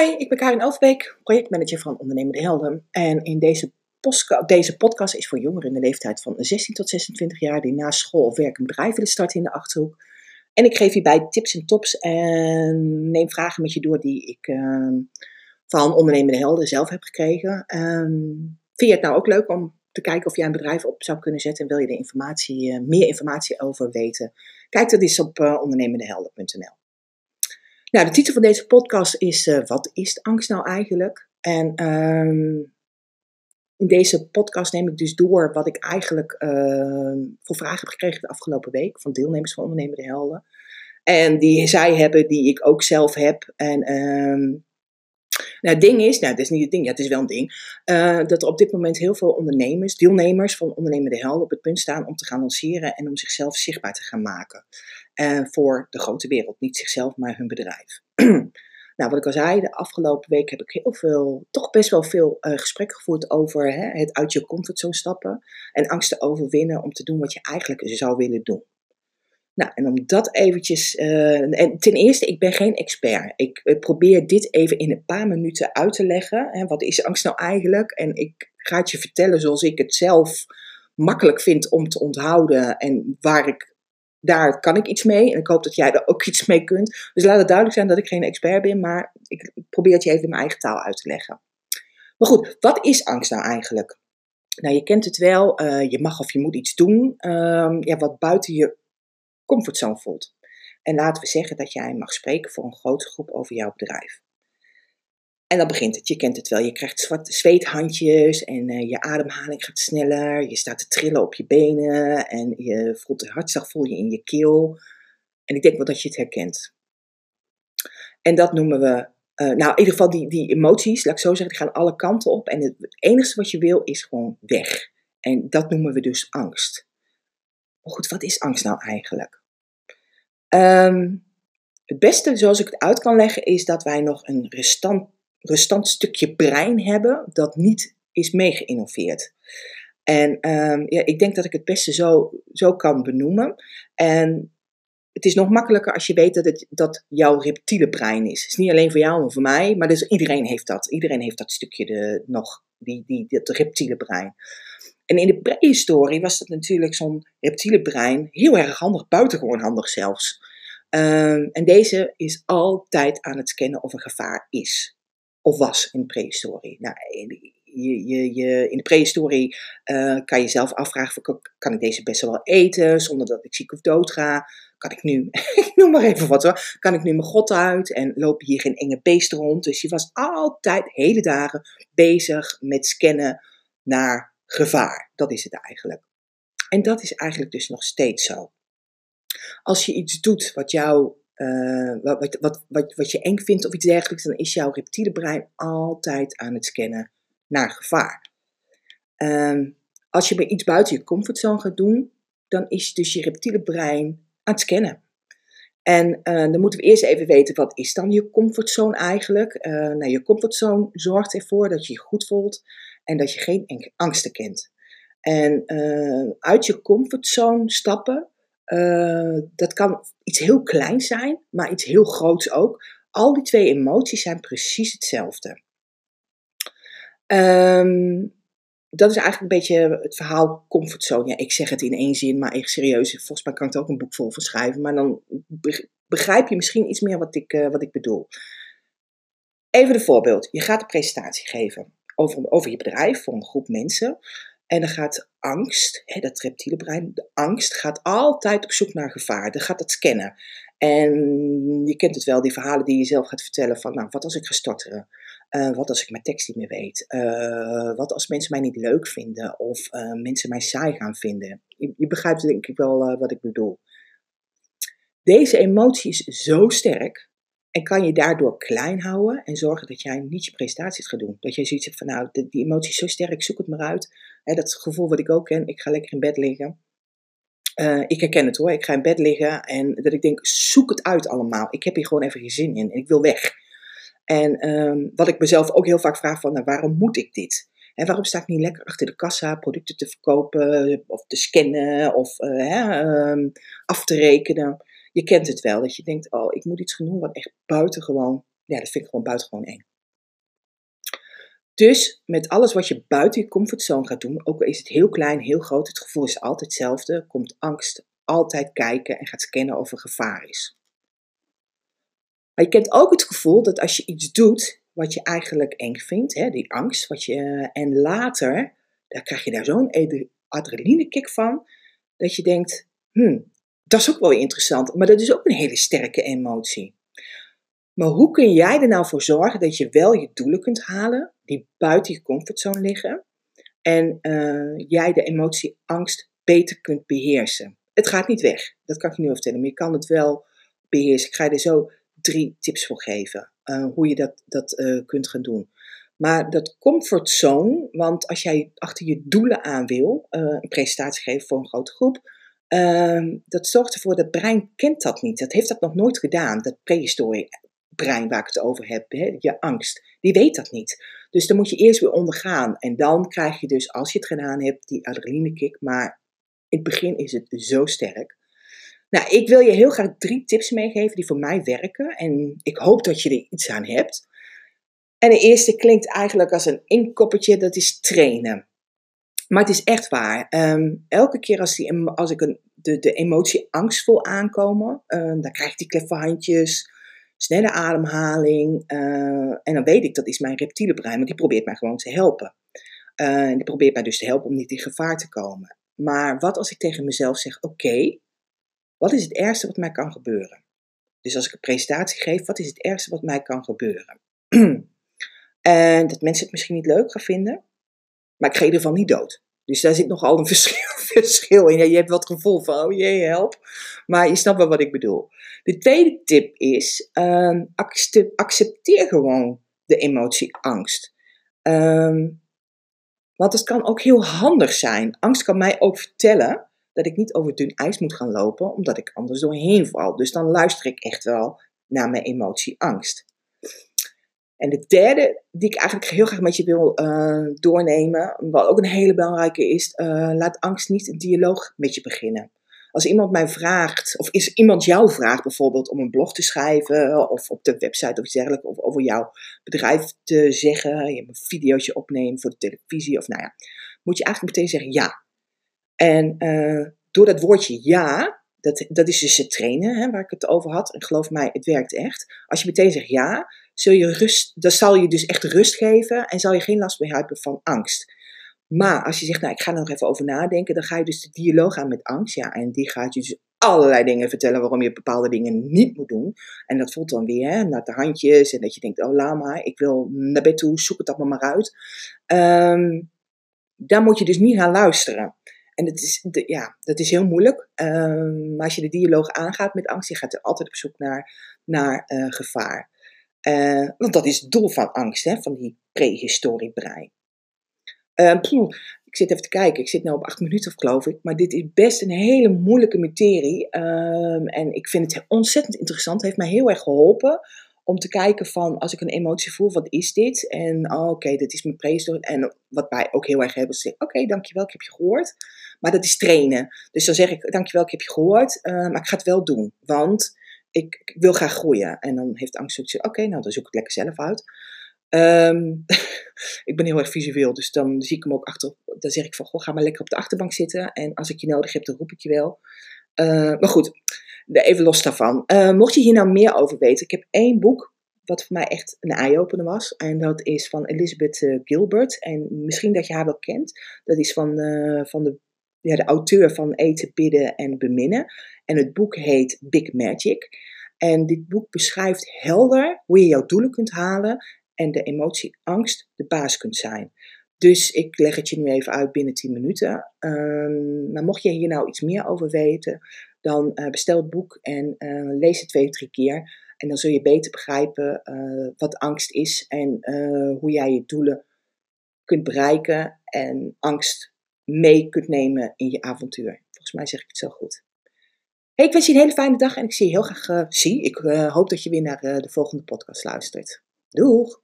Hoi, ik ben Karin Elfbeek, projectmanager van Ondernemende Helden. En in deze, deze podcast is voor jongeren in de leeftijd van 16 tot 26 jaar die na school of werk een bedrijf willen starten in de Achterhoek. En ik geef hierbij tips en tops en neem vragen met je door die ik uh, van Ondernemende Helden zelf heb gekregen. Ehm, vind je het nou ook leuk om te kijken of jij een bedrijf op zou kunnen zetten en wil je er informatie, uh, meer informatie over weten? Kijk dat eens op uh, ondernemendehelden.nl. Nou, de titel van deze podcast is uh, Wat is angst nou eigenlijk? En um, in deze podcast neem ik dus door wat ik eigenlijk uh, voor vragen heb gekregen de afgelopen week van deelnemers van Ondernemende Helden. En die zij hebben, die ik ook zelf heb. En um, nou, het ding is, nou, het is niet het ding, ja, het is wel een ding, uh, dat er op dit moment heel veel ondernemers, deelnemers van Ondernemende Helden op het punt staan om te gaan lanceren en om zichzelf zichtbaar te gaan maken. Uh, voor de grote wereld. Niet zichzelf, maar hun bedrijf. nou, wat ik al zei, de afgelopen week heb ik heel veel, toch best wel veel uh, gesprekken gevoerd over hè, het uit je comfortzone stappen en angsten overwinnen om te doen wat je eigenlijk zou willen doen. Nou, en om dat eventjes. Uh, en ten eerste, ik ben geen expert. Ik, ik, probeer dit even in een paar minuten uit te leggen. Hè, wat is angst nou eigenlijk? En ik ga het je vertellen zoals ik het zelf makkelijk vind om te onthouden. En waar ik. Daar kan ik iets mee. En ik hoop dat jij er ook iets mee kunt. Dus laat het duidelijk zijn dat ik geen expert ben. Maar ik probeer het je even in mijn eigen taal uit te leggen. Maar goed, wat is angst nou eigenlijk? Nou, je kent het wel. Uh, je mag of je moet iets doen. Um, ja, wat buiten je comfortzone voelt. En laten we zeggen dat jij mag spreken voor een grote groep over jouw bedrijf. En dan begint het. Je kent het wel. Je krijgt zwarte zweethandjes en uh, je ademhaling gaat sneller. Je staat te trillen op je benen en je voelt de hartslag voel je in je keel. En ik denk wel dat je het herkent. En dat noemen we, uh, nou in ieder geval die, die emoties, laat ik zo zeggen, die gaan alle kanten op. En het, enige wat je wil is gewoon weg. En dat noemen we dus angst. Maar goed, wat is angst nou eigenlijk? Um, het beste, zoals ik het uit kan leggen, is dat wij nog een restant, restant stukje brein hebben dat niet is meegeïnnoveerd. En um, ja, ik denk dat ik het beste zo, zo kan benoemen. En het is nog makkelijker als je weet dat het dat jouw reptiele brein is. Het is niet alleen voor jou, maar voor mij, maar dus iedereen heeft dat. Iedereen heeft dat stukje de, nog, die, die, dat reptiele brein. En in de prehistorie was dat natuurlijk zo'n reptiele brein heel erg handig, buitengewoon handig zelfs. Um, en deze is altijd aan het scannen of er gevaar is. Of was in de prehistorie. Nou, je, je, je, in de prehistorie uh, kan je zelf afvragen: kan ik deze best wel eten zonder dat ik ziek of dood ga? Kan ik nu, ik noem maar even wat hoor, kan ik nu mijn god uit en lopen hier geen enge beesten rond? Dus je was altijd hele dagen bezig met scannen naar gevaar. Dat is het eigenlijk. En dat is eigenlijk dus nog steeds zo. Als je iets doet wat jou uh, wat, wat, wat, wat je eng vindt of iets dergelijks, dan is jouw reptiele brein altijd aan het scannen naar gevaar. Um, als je bij iets buiten je comfortzone gaat doen, dan is dus je reptiele brein aan het scannen. En uh, dan moeten we eerst even weten, wat is dan je comfortzone eigenlijk? Uh, nou, je comfortzone zorgt ervoor dat je je goed voelt en dat je geen angsten kent. En uit je comfortzone stappen, dat kan iets heel kleins zijn, maar iets heel groots ook. Al die twee emoties zijn precies hetzelfde. Um, dat is eigenlijk een beetje het verhaal comfortzone. Ja, ik zeg het in één zin, maar echt serieus. Volgens mij kan ik er ook een boek vol van schrijven. Maar dan begrijp je misschien iets meer wat ik, uh, wat ik bedoel. Even een voorbeeld. Je gaat een presentatie geven over, over je bedrijf voor een groep mensen. En dan gaat angst, hè, dat reptiele brein, de angst gaat altijd op zoek naar gevaar. Dan gaat het scannen. En je kent het wel, die verhalen die je zelf gaat vertellen van, nou, wat als ik ga stotteren? Uh, wat als ik mijn tekst niet meer weet? Uh, wat als mensen mij niet leuk vinden? Of uh, mensen mij saai gaan vinden? Je, je begrijpt denk ik wel wat ik bedoel. Deze emotie is zo sterk en kan je daardoor klein houden en zorgen dat jij niet je presentaties gaat doen. Dat jij zoiets hebt van, nou, die, emotie is zo sterk, zoek het maar uit. Dat gevoel wat ik ook ken, ik ga lekker in bed liggen. Uh, ik herken het hoor, ik ga in bed liggen en dat ik denk, zoek het uit allemaal. Ik heb hier gewoon even geen zin in en ik wil weg. En um, wat ik mezelf ook heel vaak vraag van, nou, waarom moet ik dit? En waarom sta ik niet lekker achter de kassa producten te verkopen of te scannen of uh, hè, um, af te rekenen? Je kent het wel, dat je denkt, oh, ik moet iets gaan doen wat echt buitengewoon, ja, dat vind ik gewoon buitengewoon eng. Dus met alles wat je buiten je comfortzone gaat doen, ook al is het heel klein, heel groot, het gevoel is altijd hetzelfde, komt angst altijd kijken en gaat scannen of er gevaar is. Maar je kent ook het gevoel dat als je iets doet wat je eigenlijk eng vindt, hè, die angst, wat je, en later, daar krijg je daar zo'n adrenalinekick van, dat je denkt, hmm, dat is ook wel interessant, maar dat is ook een hele sterke emotie. Maar hoe kun jij er nou voor zorgen dat je wel je doelen kunt halen, die buiten je comfortzone liggen, en uh, jij de emotie angst beter kunt beheersen? Het gaat niet weg, dat kan ik nu vertellen, maar je kan het wel beheersen. Ik ga je er zo drie tips voor geven, uh, hoe je dat, dat uh, kunt gaan doen. Maar dat comfortzone, want als jij achter je doelen aan wil, een presentatie geven voor een grote groep, Ehm, dat zorgt ervoor dat brein kent dat niet. Dat heeft dat nog nooit gedaan. Dat prehistorie brein waar ik het over heb, je angst, die weet dat niet. Dus dan moet je eerst weer ondergaan. En dan krijg je dus, als je het gedaan hebt, die adrenalinekick. Maar in het begin is het zo sterk. Nou, ik wil je heel graag drie tips meegeven die voor mij werken. En ik hoop dat je er iets aan hebt. En de eerste klinkt eigenlijk als een inkoppertje, dat is trainen. Maar het is echt waar. Ehm, elke keer als, die, als ik een, de, de emotie angstvol aankomen, um, dan krijg ik die kleffe handjes, snelle ademhaling. Uh, en dan weet ik dat is mijn reptiele brein, want die probeert mij gewoon te helpen. Uh, die probeert mij dus te helpen om niet in gevaar te komen. Maar wat als ik tegen mezelf zeg: Oké, wat is het ergste wat mij kan gebeuren? Dus als ik een presentatie geef, wat is het ergste wat mij kan gebeuren? en dat mensen het misschien niet leuk gaan vinden. Maar ik ieder geval niet dood. Dus daar zit nogal een verschil, verschil in. Ja, je hebt wat gevoel van, oh jee, help. Maar je snapt wel wat ik bedoel. De tweede tip is, uh, accepteer gewoon de emotie angst. Um, want het kan ook heel handig zijn. Angst kan mij ook vertellen dat ik niet over dun ijs moet gaan lopen, omdat ik anders doorheen val. Dus dan luister ik echt wel naar mijn emotie angst. En de derde, die ik eigenlijk heel graag met je wil uh, doornemen, wat ook een hele belangrijke is, uh, laat angst niet een dialoog met je beginnen. Als iemand mij vraagt, of is iemand jou vraagt bijvoorbeeld om een blog te schrijven, of op de website of iets dergelijks, of over jouw bedrijf te zeggen, je een videootje opnemen voor de televisie, of nou ja, moet je eigenlijk meteen zeggen ja. En uh, door dat woordje ja, dat, dat is dus het trainen hè, waar ik het over had, en geloof mij, het werkt echt. Als je meteen zegt ja, zul je rust, dat zal je dus echt rust geven en zal je geen last meer hebben van angst. Maar als je zegt, nou ik ga er nog even over nadenken, dan ga je dus de dialoog aan met angst. Ja, en die gaat je dus allerlei dingen vertellen waarom je bepaalde dingen niet moet doen. En dat voelt dan weer hè, naar de handjes en dat je denkt, oh laat maar, ik wil naar bed toe, zoek het allemaal maar uit. Um, daar moet je dus niet naar luisteren. En dat is, ja, dat is heel moeilijk. Um, maar als je de dialoog aangaat met angst, je gaat er altijd op zoek naar, naar uh, gevaar. Uh, want dat is het doel van angst, hè, van die prehistorie brein. Uh, ik zit even te kijken, ik zit nu op acht minuten, geloof ik. Maar dit is best een hele moeilijke materie. Um, en ik vind het ontzettend interessant. Het heeft mij heel erg geholpen om te kijken van, als ik een emotie voel, wat is dit? En oh, oké, dit is mijn prehistorie. En wat mij ook heel erg hebben, is oké, dankjewel, ik heb je gehoord. Maar dat is trainen. Dus dan zeg ik, dankjewel, ik heb je gehoord. Uh, maar ik ga het wel doen, want ik, wil graag groeien. En dan heeft angst zoiets oké, nou dan zoek ik het lekker zelf uit. Um, ik ben heel erg visueel, dus dan zie ik hem ook achter. Dan zeg ik van, goh, ga maar lekker op de achterbank zitten. En als ik je nodig heb, dan roep ik je wel. Uh, maar goed, even los daarvan. Uh, mocht je hier nou meer over weten, ik heb één boek wat voor mij echt een eye-opener was. En dat is van Elizabeth uh, Gilbert. En misschien dat je haar wel kent. Dat is van, van de ja, de auteur van Eten, Bidden en Beminnen. En het boek heet Big Magic. En dit boek beschrijft helder hoe je jouw doelen kunt halen en de emotie angst de baas kunt zijn. Dus ik leg het je nu even uit binnen 10 minuten. Um, maar mocht je hier nou iets meer over weten, dan uh, bestel het boek en uh, lees het twee, drie keer. En dan zul je beter begrijpen uh, wat angst is en hoe jij je doelen kunt bereiken en angst mee kunt nemen in je avontuur. Volgens mij zeg ik het zo goed. Hey, ik wens je een hele fijne dag en ik zie je heel graag. Zie, ik hoop dat je weer naar de volgende podcast luistert. Doeg!